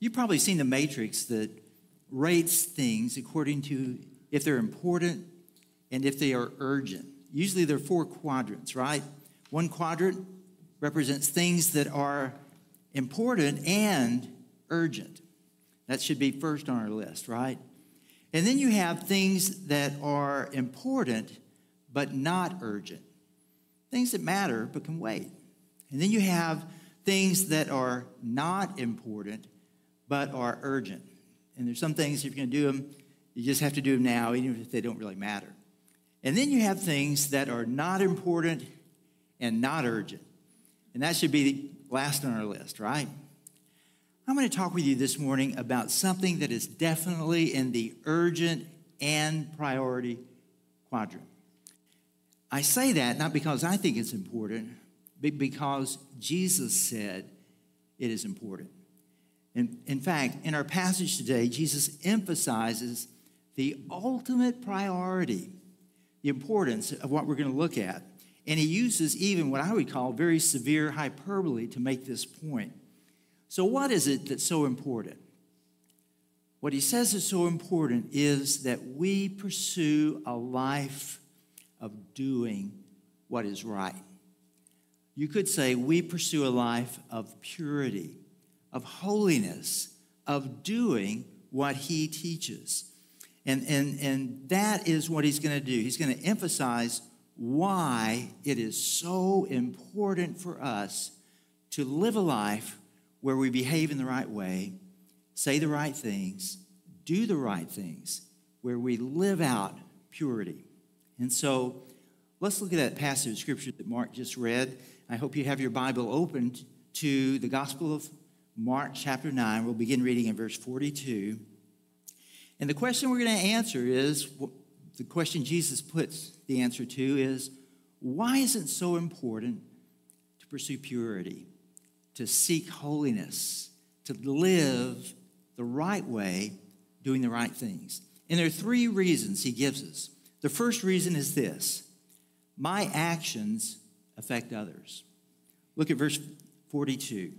You've probably seen the matrix that rates things according to if they're important and if they are urgent. Usually there are four quadrants, right? One quadrant represents things that are important and urgent. That should be first on our list, right? And then you have things that are important but not urgent, things that matter but can wait. And then you have things that are not important but are urgent. And there's some things, if you're going to do them, you just have to do them now, even if they don't really matter. And then you have things that are not important and not urgent. And that should be the last on our list, right? I'm going to talk with you this morning about something that is definitely in the urgent and priority quadrant. I say that not because I think it's important, but because Jesus said it is important. And in fact, in our passage today, Jesus emphasizes the ultimate priority, the importance of what we're going to look at. And he uses even what I would call very severe hyperbole to make this point. So, what is it that's so important? What he says is so important is that we pursue a life of doing what is right. You could say we pursue a life of purity, of holiness, of doing what he teaches. And, and, and that is what he's going to do. He's going to emphasize why it is so important for us to live a life where we behave in the right way, say the right things, do the right things, where we live out purity. And so let's look at that passage of scripture that Mark just read. I hope you have your Bible opened to the Gospel of Mark, chapter 9. We'll begin reading in verse 42. And the question we're going to answer is the question Jesus puts the answer to is why is it so important to pursue purity, to seek holiness, to live the right way, doing the right things? And there are three reasons he gives us. The first reason is this my actions affect others. Look at verse 42.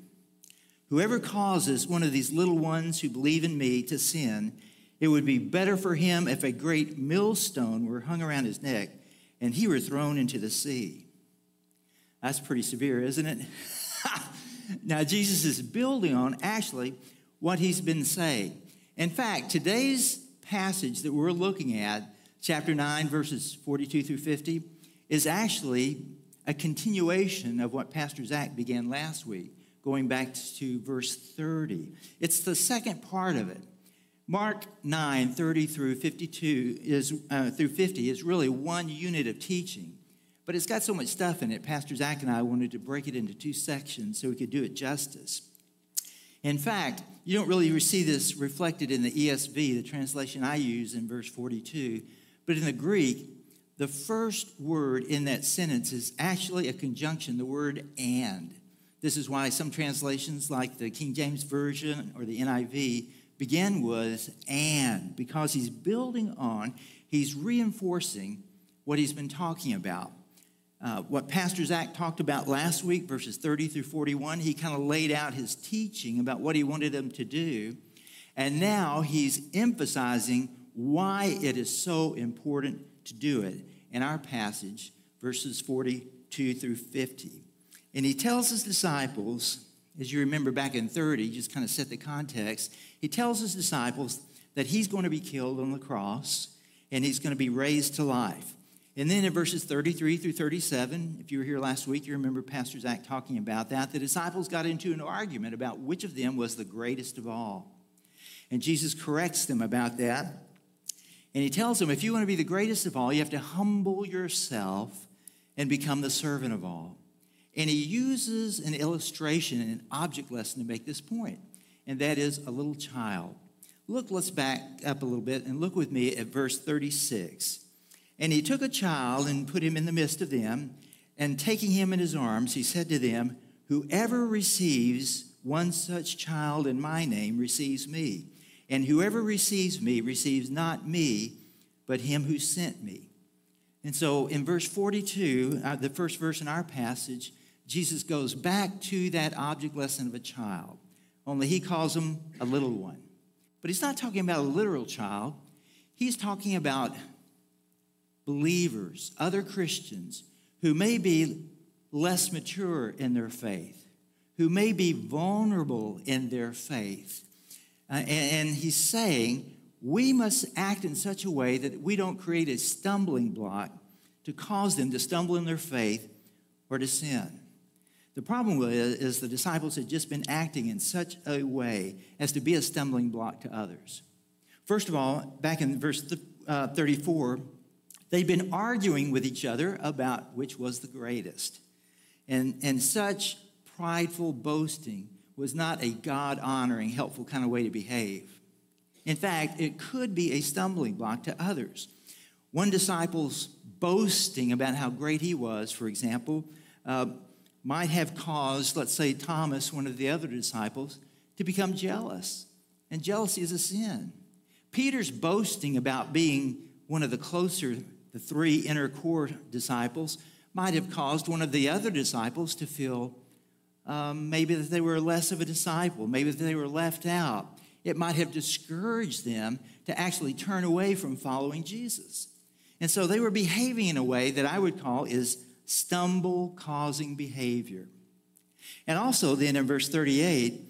Whoever causes one of these little ones who believe in me to sin, it would be better for him if a great millstone were hung around his neck and he were thrown into the sea. That's pretty severe, isn't it? now, Jesus is building on actually what he's been saying. In fact, today's passage that we're looking at chapter 9, verses 42 through 50, is actually a continuation of what Pastor Zach began last week, going back to verse 30. It's the second part of it. Mark 9, 30 through 52 is, uh, through 50 is really one unit of teaching, but it's got so much stuff in it. Pastor Zach and I wanted to break it into two sections so we could do it justice. In fact, you don't really see this reflected in the ESV, the translation I use in verse 42. But in the Greek, the first word in that sentence is actually a conjunction, the word and. This is why some translations, like the King James Version or the NIV, begin with and, because he's building on, he's reinforcing what he's been talking about. Uh, what Pastor Zach talked about last week, verses 30 through 41, he kind of laid out his teaching about what he wanted them to do. And now he's emphasizing why it is so important to do it in our passage, verses 42 through 50. And he tells his disciples, as you remember back in 30, just kind of set the context, he tells his disciples that he's going to be killed on the cross and he's going to be raised to life. And then in verses 33 through 37, if you were here last week, you remember Pastor Zach talking about that. The disciples got into an argument about which of them was the greatest of all. And Jesus corrects them about that. And he tells them if you want to be the greatest of all, you have to humble yourself and become the servant of all. And he uses an illustration and an object lesson to make this point, and that is a little child. Look, let's back up a little bit and look with me at verse 36. And he took a child and put him in the midst of them, and taking him in his arms, he said to them, Whoever receives one such child in my name receives me. And whoever receives me receives not me, but him who sent me. And so in verse 42, uh, the first verse in our passage, Jesus goes back to that object lesson of a child. only he calls him a little one. But he's not talking about a literal child, he's talking about believers, other Christians who may be less mature in their faith, who may be vulnerable in their faith. Uh, and, and he's saying we must act in such a way that we don't create a stumbling block to cause them to stumble in their faith or to sin. The problem is, is the disciples had just been acting in such a way as to be a stumbling block to others. First of all, back in verse uh, 34, they'd been arguing with each other about which was the greatest. And, and such prideful boasting was not a God honoring, helpful kind of way to behave. In fact, it could be a stumbling block to others. One disciple's boasting about how great he was, for example, uh, might have caused, let's say, Thomas, one of the other disciples, to become jealous. And jealousy is a sin. Peter's boasting about being one of the closer, the three inner core disciples, might have caused one of the other disciples to feel um, maybe that they were less of a disciple, maybe that they were left out. It might have discouraged them to actually turn away from following Jesus. And so they were behaving in a way that I would call is stumble causing behavior. And also, then in verse 38,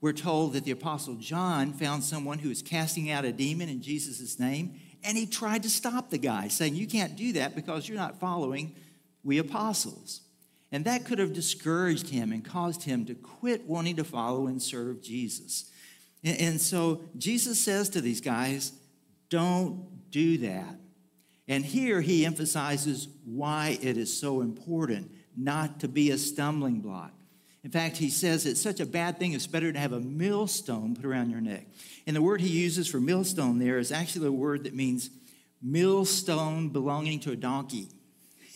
we're told that the Apostle John found someone who was casting out a demon in Jesus' name, and he tried to stop the guy, saying, You can't do that because you're not following we apostles. And that could have discouraged him and caused him to quit wanting to follow and serve Jesus. And, so Jesus says to these guys, Don't do that. And here he emphasizes why it is so important not to be a stumbling block. In fact, he says it's such a bad thing, it's better to have a millstone put around your neck. And the word he uses for millstone there is actually a word that means millstone belonging to a donkey.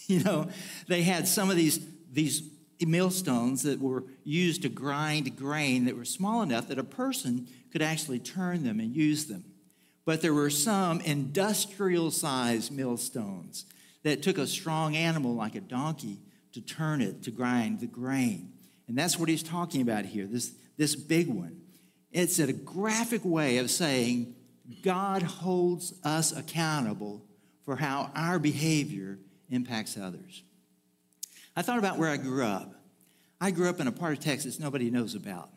You know, they had some of these, these millstones that were used to grind grain that were small enough that a person could actually turn them and use them. But there were some industrial sized millstones that took a strong animal like a donkey to turn it to grind the grain. And that's what he's talking about here, this, this big one. It's a graphic way of saying God holds us accountable for how our behavior impacts others. I thought about where I grew up. I grew up in a part of Texas nobody knows about,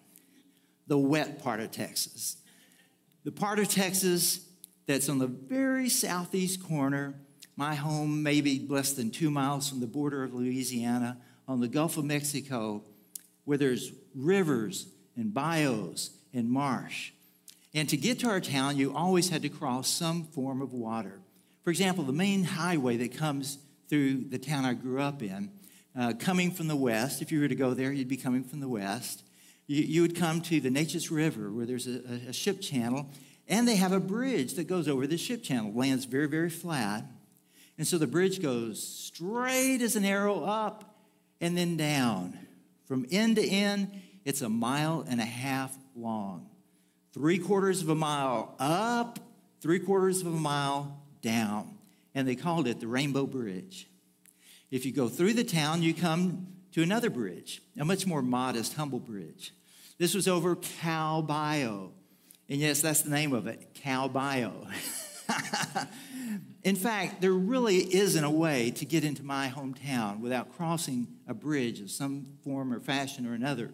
the wet part of Texas. The part of Texas that's on the very southeast corner, my home maybe less than two miles from the border of Louisiana, on the Gulf of Mexico, where there's rivers and bayous and marsh. And to get to our town, you always had to cross some form of water. For example, the main highway that comes through the town I grew up in, uh, coming from the west, if you were to go there, you'd be coming from the west. You, you would come to the Neches River, where there's a, a ship channel, and they have a bridge that goes over the ship channel, lands very, very flat. And so the bridge goes straight as an arrow up and then down. From end to end, it's a mile and a half long. Three quarters of a mile up, three quarters of a mile down. And they called it the Rainbow Bridge. If you go through the town, you come to another bridge, a much more modest, humble bridge. This was over Cow Bayou. And yes, that's the name of it, Cow Bayou. In fact, there really isn't a way to get into my hometown without crossing a bridge of some form or fashion or another.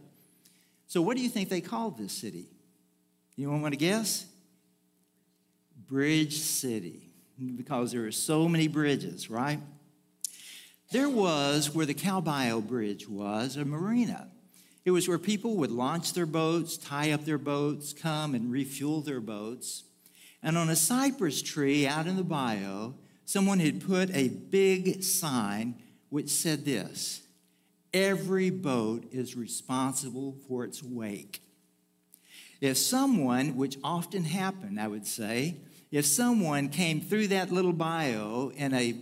So, what do you think they called this city? You want to guess? Bridge City, because there are so many bridges, right? There was where the Cow Bayou Bridge was a marina. It was where people would launch their boats, tie up their boats, come and refuel their boats. And on a cypress tree out in the bayou, someone had put a big sign which said this Every boat is responsible for its wake. If someone, which often happened, I would say, if someone came through that little bayou in a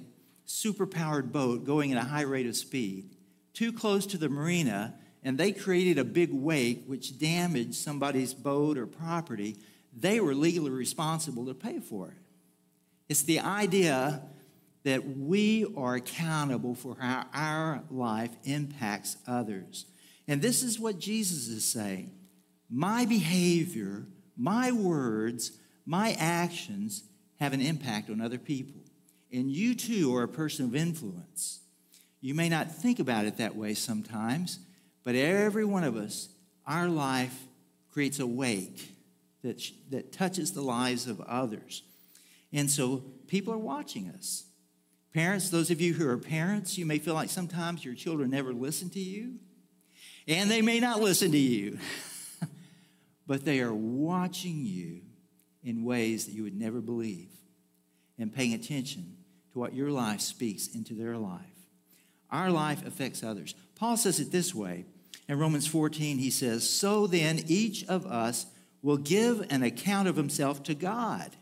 superpowered boat going at a high rate of speed, too close to the marina, and they created a big wake which damaged somebody's boat or property, they were legally responsible to pay for it. It's the idea that we are accountable for how our life impacts others. And this is what Jesus is saying my behavior, my words, my actions have an impact on other people. And you too are a person of influence. You may not think about it that way sometimes, but every one of us, our life creates a wake that, that touches the lives of others. And so people are watching us. Parents, those of you who are parents, you may feel like sometimes your children never listen to you, and they may not listen to you, but they are watching you in ways that you would never believe and paying attention to what your life speaks into their life. Our life affects others. Paul says it this way in Romans 14, he says, So then each of us will give an account of himself to God.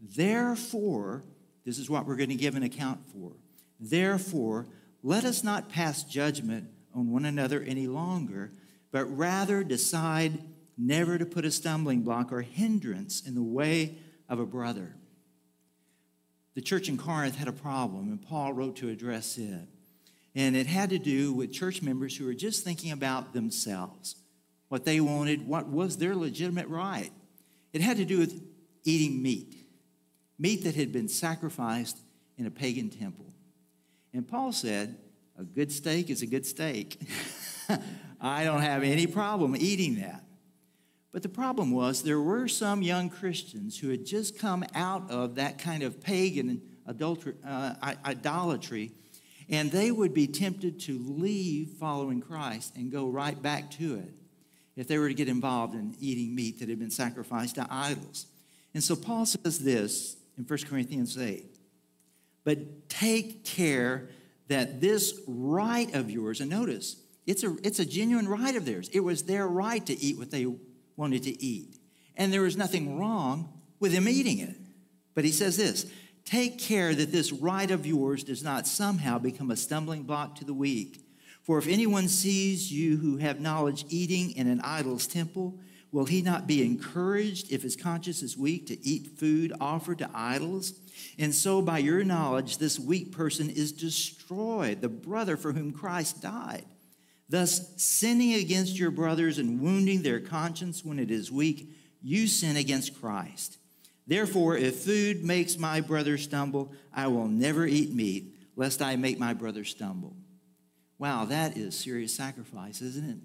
Therefore, this is what we're going to give an account for. Therefore, let us not pass judgment on one another any longer, but rather decide never to put a stumbling block or hindrance in the way of a brother. The church in Corinth had a problem, and Paul wrote to address it. And it had to do with church members who were just thinking about themselves, what they wanted, what was their legitimate right. It had to do with eating meat, meat that had been sacrificed in a pagan temple. And Paul said, A good steak is a good steak. I don't have any problem eating that. But the problem was there were some young Christians who had just come out of that kind of pagan uh, idolatry, and they would be tempted to leave following Christ and go right back to it if they were to get involved in eating meat that had been sacrificed to idols. And so Paul says this in 1 Corinthians 8 But take care that this right of yours, and notice, it's a, it's a genuine right of theirs. It was their right to eat what they wanted to eat. And there was nothing wrong with him eating it. But he says this Take care that this right of yours does not somehow become a stumbling block to the weak. For if anyone sees you who have knowledge eating in an idol's temple, will he not be encouraged if his conscience is weak to eat food offered to idols? And so, by your knowledge, this weak person is destroyed, the brother for whom Christ died. Thus, sinning against your brothers and wounding their conscience when it is weak, you sin against Christ. Therefore, if food makes my brother stumble, I will never eat meat, lest I make my brother stumble. Wow, that is serious sacrifice, isn't it?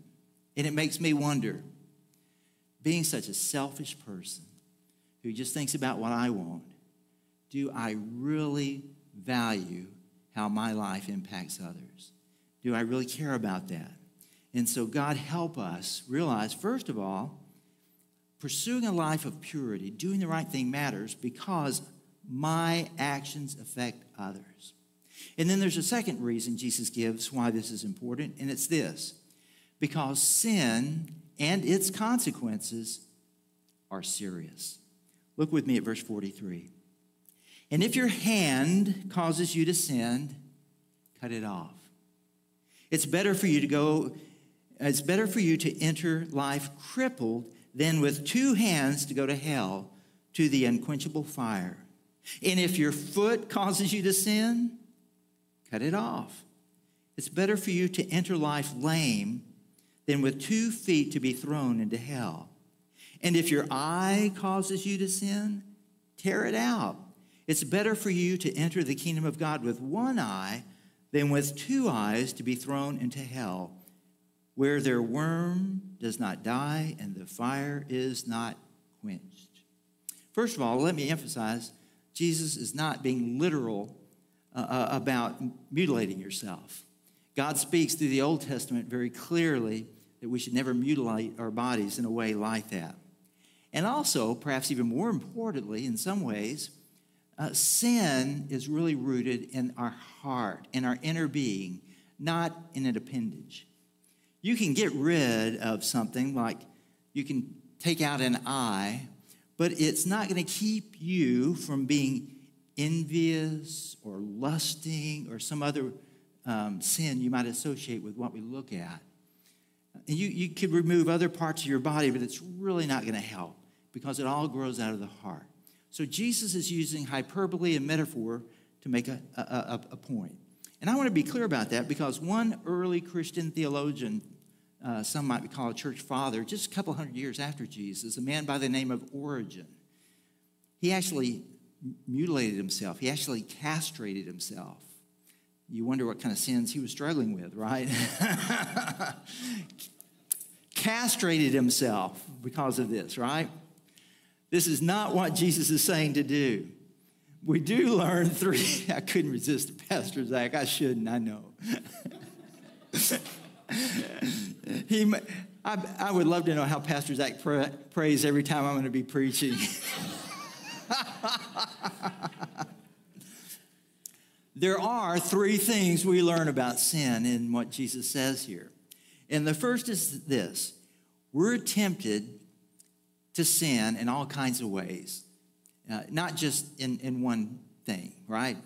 And it makes me wonder being such a selfish person who just thinks about what I want, do I really value how my life impacts others? Do I really care about that? And so, God, help us realize, first of all, pursuing a life of purity, doing the right thing matters because my actions affect others. And then there's a second reason Jesus gives why this is important, and it's this because sin and its consequences are serious. Look with me at verse 43. And if your hand causes you to sin, cut it off. It's better for you to go, it's better for you to enter life crippled than with two hands to go to hell, to the unquenchable fire. And if your foot causes you to sin, cut it off. It's better for you to enter life lame than with two feet to be thrown into hell. And if your eye causes you to sin, tear it out. It's better for you to enter the kingdom of God with one eye than with two eyes to be thrown into hell, where their worm does not die and the fire is not quenched. First of all, let me emphasize Jesus is not being literal uh, uh, about mutilating yourself. God speaks through the Old Testament very clearly that we should never mutilate our bodies in a way like that. And also, perhaps even more importantly, in some ways, uh, sin is really rooted in our heart, in our inner being, not in an appendage. You can get rid of something like you can take out an eye, but it's not going to keep you from being envious or lusting or some other um, sin you might associate with what we look at. And you, you could remove other parts of your body, but it's really not going to help because it all grows out of the heart. So Jesus is using hyperbole and metaphor to make a, a, a point. And I want to be clear about that because one early Christian theologian uh, some might call a church father, just a couple hundred years after Jesus, a man by the name of Origen. He actually mutilated himself, he actually castrated himself. You wonder what kind of sins he was struggling with, right? castrated himself because of this, right? This is not what Jesus is saying to do. We do learn three. I couldn't resist Pastor Zach. I shouldn't, I know. he, I, I, would love to know how Pastor Zach pray, prays every time I'm going to be preaching. there are three things we learn about sin in what Jesus says here. And the first is this we're tempted to sin in all kinds of ways, uh, not just in, in one thing, right?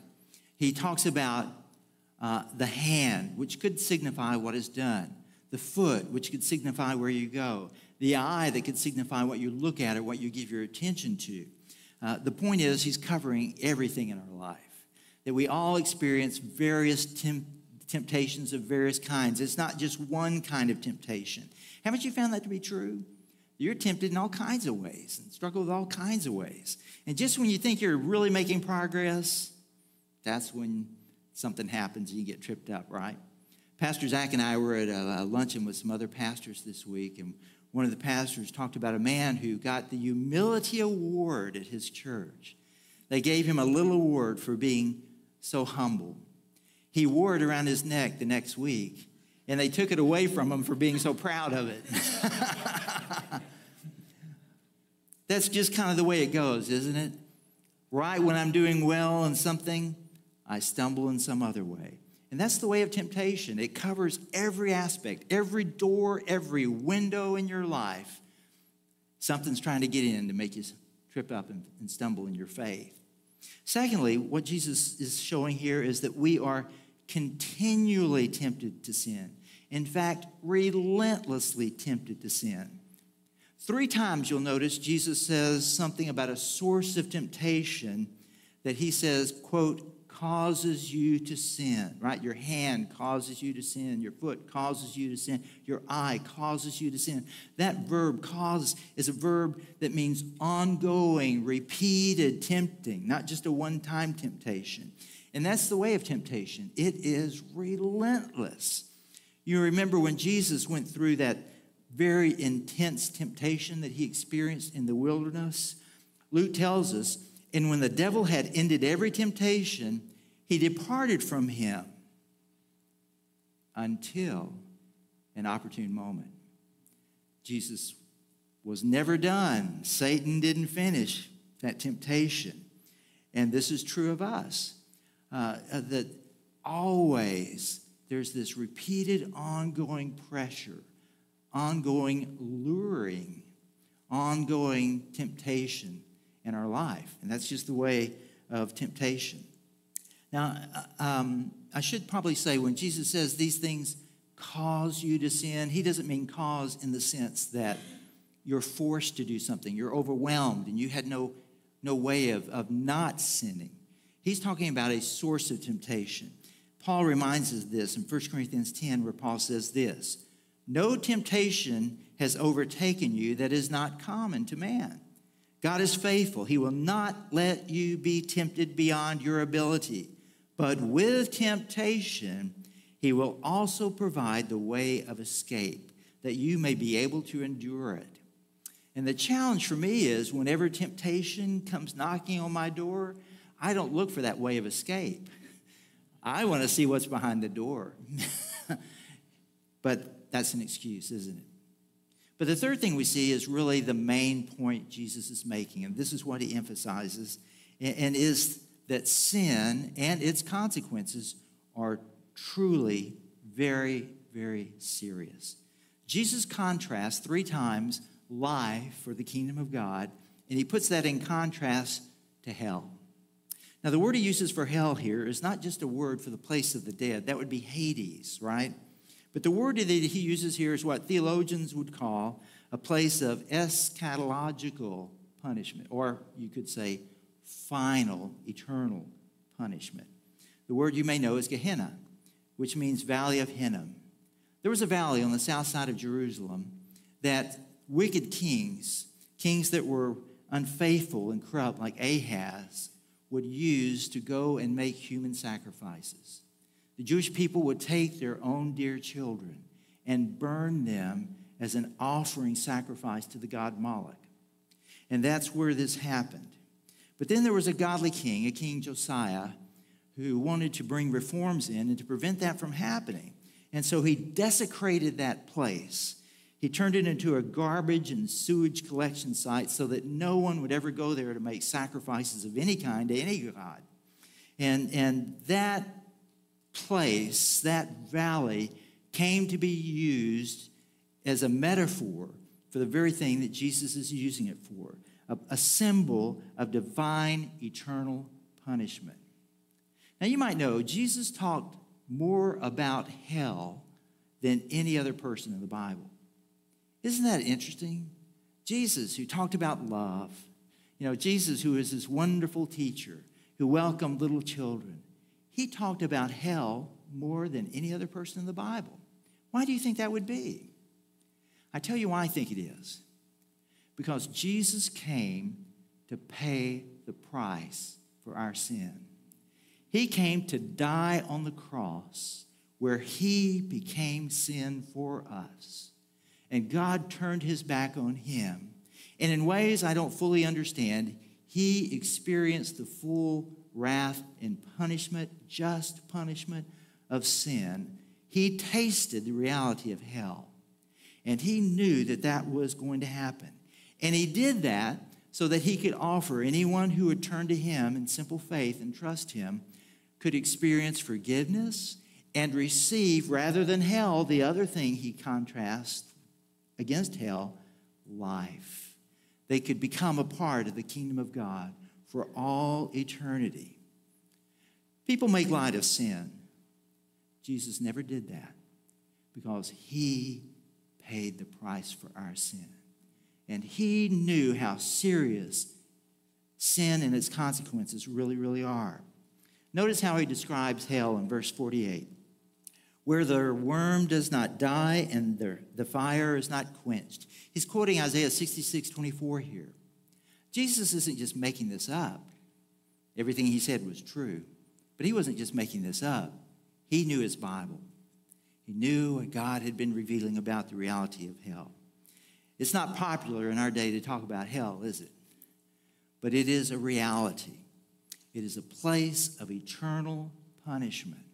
He talks about uh, the hand, which could signify what is done, the foot, which could signify where you go, the eye, that could signify what you look at or what you give your attention to. Uh, the point is, he's covering everything in our life, that we all experience various temp- temptations of various kinds. It's not just one kind of temptation. Haven't you found that to be true? You're tempted in all kinds of ways and struggle with all kinds of ways. And just when you think you're really making progress, that's when something happens and you get tripped up, right? Pastor Zach and I were at a, luncheon with some other pastors this week, and one of the pastors talked about a man who got the Humility Award at his church. They gave him a little award for being so humble. He wore it around his neck the next week, and they took it away from him for being so proud of it. That's just kind of the way it goes, isn't it? Right when I'm doing well in something, I stumble in some other way. And that's the way of temptation. It covers every aspect, every door, every window in your life. Something's trying to get in to make you trip up and, and stumble in your faith. Secondly, what Jesus is showing here is that we are continually tempted to sin. In fact, relentlessly tempted to sin. Three times you'll notice Jesus says something about a source of temptation that he says, quote, causes you to sin, right? Your hand causes you to sin. Your foot causes you to sin. Your eye causes you to sin. That verb, cause, is a verb that means ongoing, repeated tempting, not just a one time temptation. And that's the way of temptation. It is relentless. You remember when Jesus went through that very intense temptation that he experienced in the wilderness? Luke tells us, and when the devil had ended every temptation, he departed from him until an opportune moment. Jesus was never done. Satan didn't finish that temptation. And this is true of us uh, uh, that always there's this repeated ongoing pressure, ongoing luring, ongoing temptation in our life. And that's just the way of temptation. Now, uh, um, I should probably say when Jesus says these things cause you to sin, he doesn't mean cause in the sense that you're forced to do something, you're overwhelmed, and you had no, no way of, of not sinning. He's talking about a source of temptation. Paul reminds us this in 1 Corinthians 10, where Paul says this No temptation has overtaken you that is not common to man. God is faithful. He will not let you be tempted beyond your ability. But with temptation, He will also provide the way of escape that you may be able to endure it. And the challenge for me is whenever temptation comes knocking on my door, I don't look for that way of escape. I want to see what's behind the door. but that's an excuse, isn't it? But the third thing we see is really the main point Jesus is making, and this is what he emphasizes, and is that sin and its consequences are truly very, very serious. Jesus contrasts three times life for the kingdom of God, and he puts that in contrast to hell. Now, the word he uses for hell here is not just a word for the place of the dead, that would be Hades, right? But the word that he uses here is what theologians would call a place of eschatological punishment, or you could say final, eternal punishment. The word you may know is Gehenna, which means Valley of Hinnom. There was a valley on the south side of Jerusalem that wicked kings, kings that were unfaithful and corrupt, like Ahaz, would use to go and make human sacrifices. The Jewish people would take their own dear children and burn them as an offering sacrifice to the god Moloch. And that's where this happened. But then there was a godly king, a king Josiah, who wanted to bring reforms in and to prevent that from happening. And so he desecrated that place. He turned it into a garbage and sewage collection site so that no one would ever go there to make sacrifices of any kind to any god. And, and that place, that valley, came to be used as a metaphor for the very thing that Jesus is using it for a, a symbol of divine eternal punishment. Now, you might know Jesus talked more about hell than any other person in the Bible. Isn't that interesting? Jesus, who talked about love, you know, Jesus, who is this wonderful teacher who welcomed little children, he talked about hell more than any other person in the Bible. Why do you think that would be? I tell you why I think it is. Because Jesus came to pay the price for our sin. He came to die on the cross where he became sin for us. And God turned his back on him. And in ways I don't fully understand, he experienced the full wrath and punishment, just punishment of sin. He tasted the reality of hell. And he knew that that was going to happen. And he did that so that he could offer anyone who would turn to him in simple faith and trust him could experience forgiveness and receive, rather than hell, the other thing he contrasts against hell life. They could become a part of the kingdom of God for all eternity. People make light of sin. Jesus never did that because he paid the price for our sin. And he knew how serious sin and its consequences really, really are. Notice how he describes hell in verse 48 where the worm does not die and the, the fire is not quenched. He's quoting Isaiah 66 24 here. Jesus isn't just making this up. Everything he said was true, but he wasn't just making this up. He knew his Bible. He knew what God had been revealing about the reality of hell. It's not popular in our day to talk about hell, is it? But it is a reality. It is a place of eternal punishment.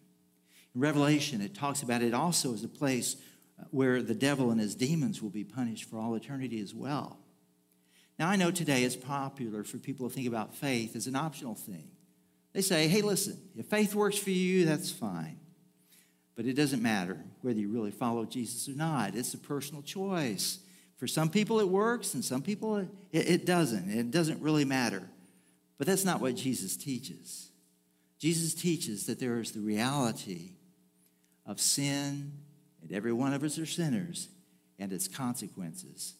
In Revelation, it talks about it also as a place where the devil and his demons will be punished for all eternity as well. Now, I know today it's popular for people to think about faith as an optional thing. They say, hey, listen, if faith works for you, that's fine. But it doesn't matter whether you really follow Jesus or not. It's a personal choice. For some people, it works, and some people, it, it doesn't. It doesn't really matter. But that's not what Jesus teaches. Jesus teaches that there is the reality of sin, and every one of us are sinners, and its consequences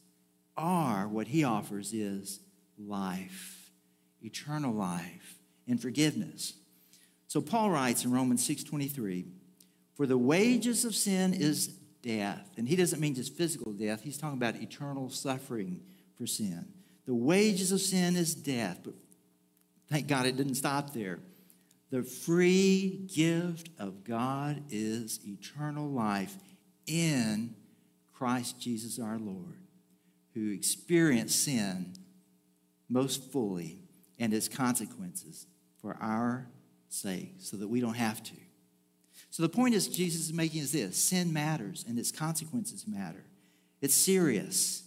are what he offers is life, eternal life, and forgiveness. So Paul writes in Romans 6:23, "For the wages of sin is death." And he doesn't mean just physical death, he's talking about eternal suffering for sin. The wages of sin is death, but Thank God it didn't stop there. The free gift of God is eternal life in Christ Jesus our Lord, who experience sin most fully and its consequences for our sake so that we don't have to. So the point is Jesus is making is this sin matters and its consequences matter. It's serious.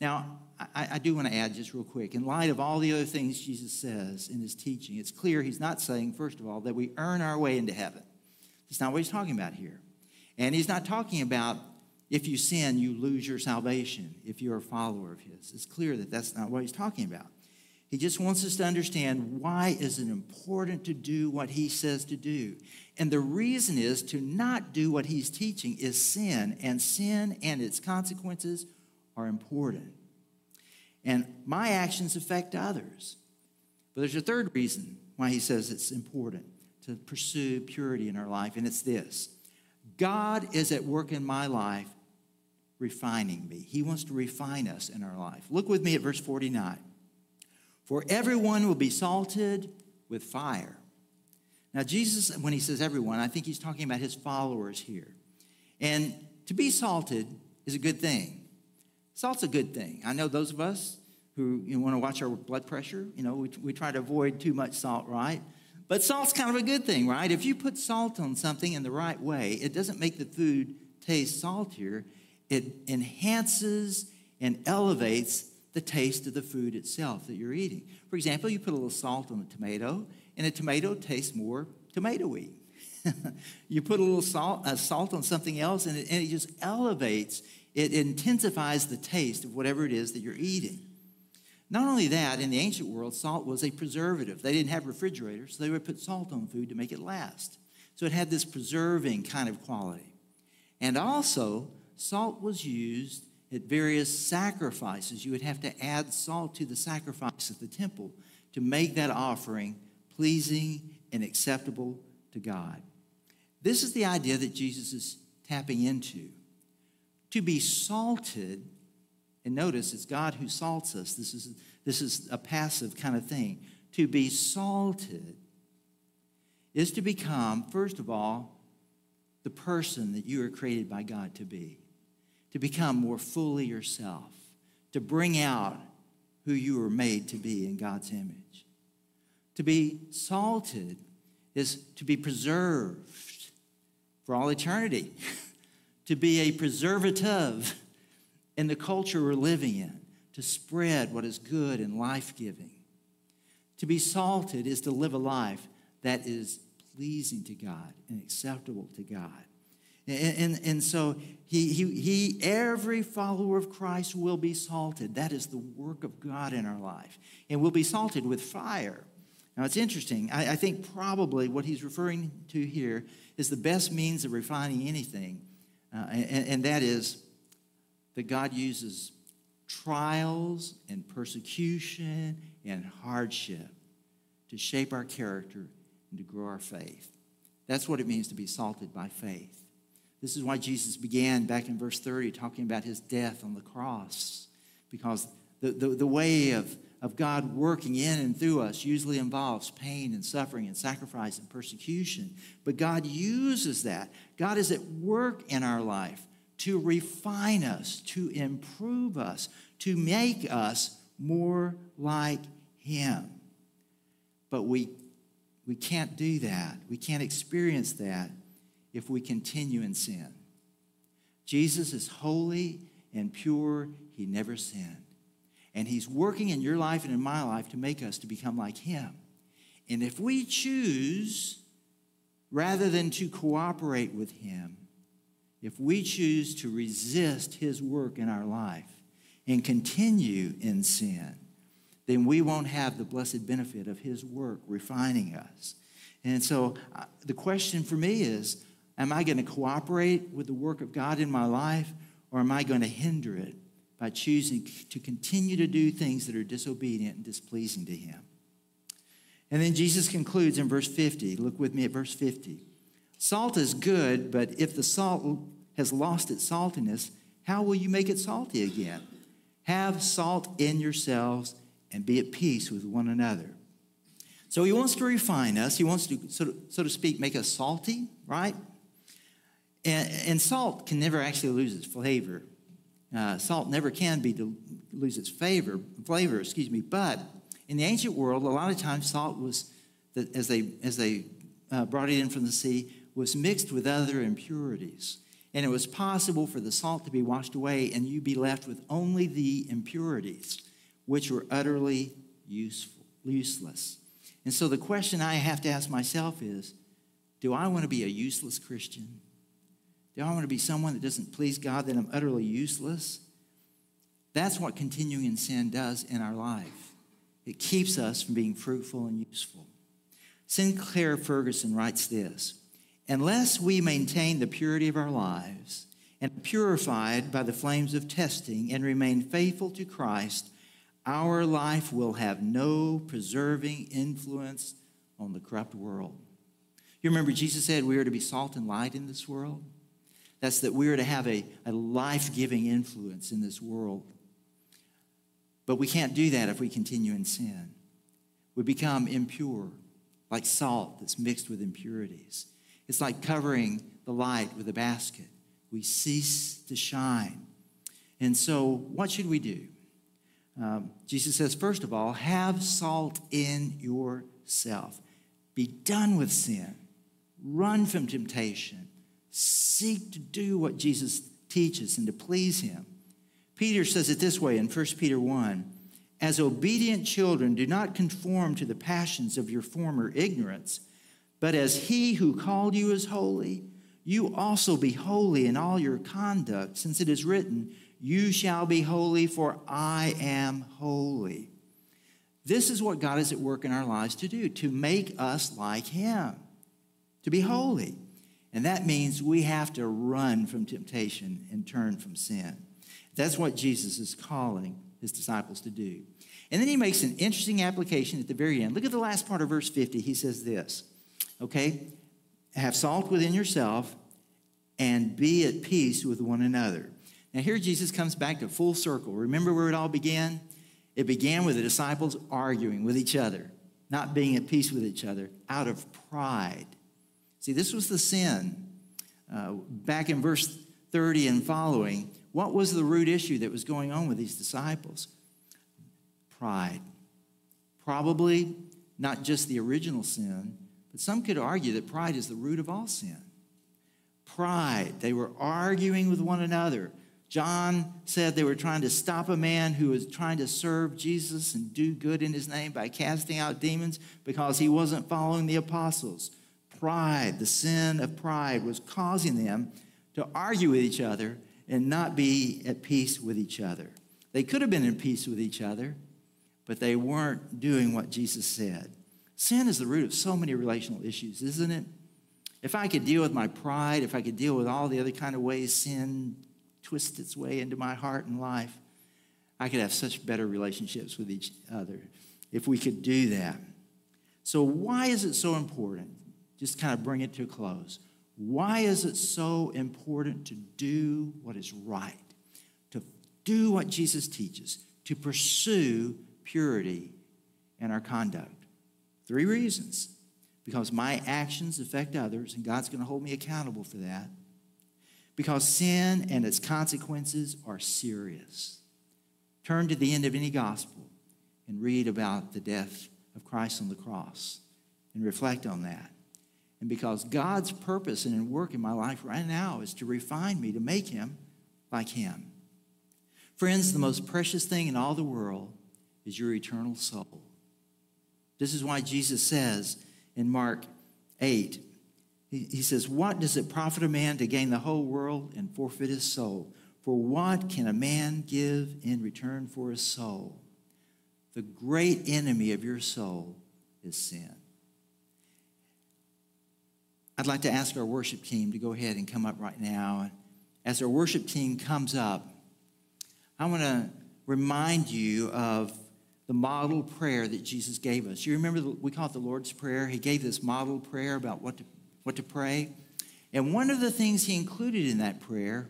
Now, I, I do want to add just real quick, in light of all the other things Jesus says in his teaching, it's clear he's not saying, first of all, that we earn our way into heaven. That's not what he's talking about here. And he's not talking about if you sin, you lose your salvation if you're a follower of his. It's clear that that's not what he's talking about. He just wants us to understand why is it important to do what he says to do. And the reason is to not do what he's teaching is sin, and sin and its consequences are important and my actions affect others. But there's a third reason why he says it's important to pursue purity in our life, and it's this God is at work in my life, refining me. He wants to refine us in our life. Look with me at verse 49. For everyone will be salted with fire. Now, Jesus, when he says everyone, I think he's talking about his followers here. And to be salted is a good thing. Salt's a good thing. I know those of us who you know, want to watch our blood pressure, you know, we, we try to avoid too much salt, right? But salt's kind of a good thing, right? If you put salt on something in the right way, it doesn't make the food taste saltier, it enhances and elevates the taste of the food itself that you're eating. For example, you put a little salt on a tomato, and a tomato tastes more tomatoey. you put a little salt, uh, salt on something else, and it, and it just elevates, it intensifies the taste of whatever it is that you're eating. Not only that, in the ancient world, salt was a preservative. They didn't have refrigerators, so they would put salt on food to make it last. So it had this preserving kind of quality. And also, salt was used at various sacrifices. You would have to add salt to the sacrifice at the temple to make that offering pleasing and acceptable to God. This is the idea that Jesus is tapping into. To be salted and notice it's God who salts us. This is, this is a passive kind of thing. To be salted is to become, first of all, the person that you are created by God to be, to become more fully yourself, to bring out who you were made to be in God's image. To be salted is to be preserved for all eternity, to be a preservative in the culture we're living in to spread what is good and life giving. To be salted is to live a life that is pleasing to God and acceptable to God. And, and, and so he, he, he, every follower of Christ will be salted. That is the work of God in our life. And will be salted with fire. Now, it's interesting. I, I think probably what he's referring to here is the best means of refining anything, uh, and, and that is that God uses trials and persecution and hardship to shape our character and to grow our faith. That's what it means to be salted by faith. This is why Jesus began back in verse 30 talking about his death on the cross, because the, the, the way of, of God working in and through us usually involves pain and suffering and sacrifice and persecution. But God uses that. God is at work in our life to refine us, to improve us, to make us more like Him. But we, we can't do that. We can't experience that if we continue in sin. Jesus is holy and pure, He never sinned. And He's working in your life and in my life to make us to become like Him. And if we choose, rather than to cooperate with Him, if we choose to resist his work in our life and continue in sin, then we won't have the blessed benefit of his work refining us. And so uh, the question for me is Am I going to cooperate with the work of God in my life, or am I going to hinder it by choosing to continue to do things that are disobedient and displeasing to him? And then Jesus concludes in verse 50. Look with me at verse 50. Salt is good, but if the salt has lost its saltiness, how will you make it salty again? Have salt in yourselves and be at peace with one another. So he wants to refine us. He wants to, so to, so to speak, make us salty, right? And, and salt can never actually lose its flavor. Uh, salt never can be to lose its flavor, flavor, excuse me. But in the ancient world, a lot of times salt was, as they as they uh, brought it in from the sea, was mixed with other impurities and it was possible for the salt to be washed away and you be left with only the impurities, which were utterly useful, useless. And so the question I have to ask myself is do I want to be a useless Christian? Do I want to be someone that doesn't please God, that I'm utterly useless? That's what continuing in sin does in our life. It keeps us from being fruitful and useful. Sinclair Ferguson writes this unless we maintain the purity of our lives and purified by the flames of testing and remain faithful to Christ, our life will have no preserving influence on the corrupt world. You remember Jesus said we are to be salt and light in this world? That's that we are to have a, a life giving influence in this world. But we can't do that if we continue in sin. We become impure, like salt that's mixed with impurities. It's like covering the light with a basket. We cease to shine. And so, what should we do? Um, Jesus says, first of all, have salt in yourself. Be done with sin. Run from temptation. Seek to do what Jesus teaches and to please him. Peter says it this way in 1 Peter 1 As obedient children, do not conform to the passions of your former ignorance, but as he who called you is holy, you also be holy in all your conduct, since it is written, You shall be holy, for I am holy. This is what God is at work in our lives to do, to make us like him, to be holy. And that means we have to run from temptation and turn from sin. That's what Jesus is calling his disciples to do. And then he makes an interesting application at the very end. Look at the last part of verse 50. He says this, okay? Have salt within yourself and be at peace with one another. Now, here Jesus comes back to full circle. Remember where it all began? It began with the disciples arguing with each other, not being at peace with each other out of pride. See, this was the sin. Uh, back in verse 30 and following, what was the root issue that was going on with these disciples? Pride. Probably not just the original sin, but some could argue that pride is the root of all sin. Pride. They were arguing with one another. John said they were trying to stop a man who was trying to serve Jesus and do good in his name by casting out demons because he wasn't following the apostles. Pride, the sin of pride, was causing them to argue with each other and not be at peace with each other. They could have been in peace with each other, but they weren't doing what Jesus said. Sin is the root of so many relational issues, isn't it? If I could deal with my pride, if I could deal with all the other kind of ways sin twists its way into my heart and life, I could have such better relationships with each other if we could do that. So, why is it so important? Just kind of bring it to a close. Why is it so important to do what is right? To do what Jesus teaches, to pursue purity in our conduct? Three reasons. Because my actions affect others, and God's going to hold me accountable for that. Because sin and its consequences are serious. Turn to the end of any gospel and read about the death of Christ on the cross and reflect on that. And because God's purpose and work in my life right now is to refine me, to make him like him. Friends, the most precious thing in all the world is your eternal soul. This is why Jesus says in Mark 8, he, says, What does it profit a man to gain the whole world and forfeit his soul? For what can a man give in return for his soul? The great enemy of your soul is sin. I'd like to ask our worship team to go ahead and come up right now. As our worship team comes up, I want to remind you of the model prayer that Jesus gave us. You remember, the, we call it the Lord's Prayer. He gave this model prayer about what to, what to pray. And one of the things he included in that prayer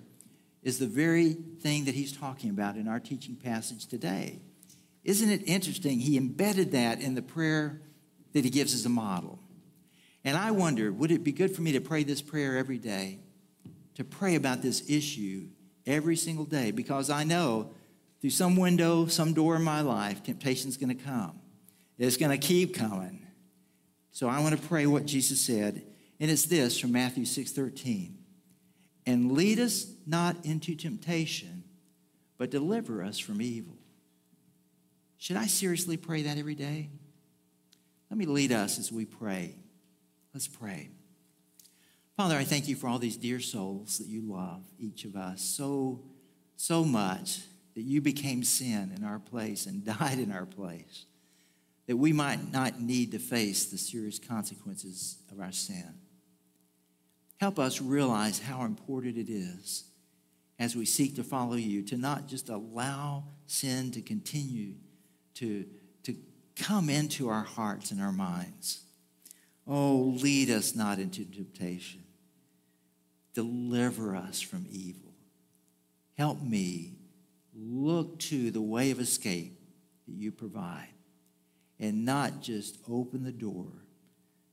is the very thing that he's talking about in our teaching passage today. Isn't it interesting? He embedded that in the prayer that he gives as a model. And I wonder, would it be good for me to pray this prayer every day? To pray about this issue every single day? Because I know through some window, some door in my life, temptation's going to come. It's going to keep coming. So I want to pray what Jesus said, and it's this from Matthew 6:13. And lead us not into temptation, but deliver us from evil. Should I seriously pray that every day? Let me lead us as we pray. Let's pray. Father, I thank you for all these dear souls that you love, each of us, so, so much that you became sin in our place and died in our place, that we might not need to face the serious consequences of our sin. Help us realize how important it is as we seek to follow you to not just allow sin to continue to, to come into our hearts and our minds Oh, lead us not into temptation. deliver us from evil. Help me look to the way of escape that you provide and not just open the door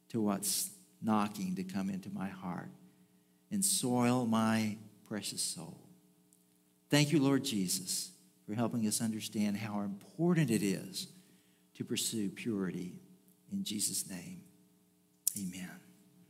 to what's knocking to come into my heart and soil my precious soul. Thank you, Lord Jesus, for helping us understand how important it is to pursue purity. In Jesus' name, amen.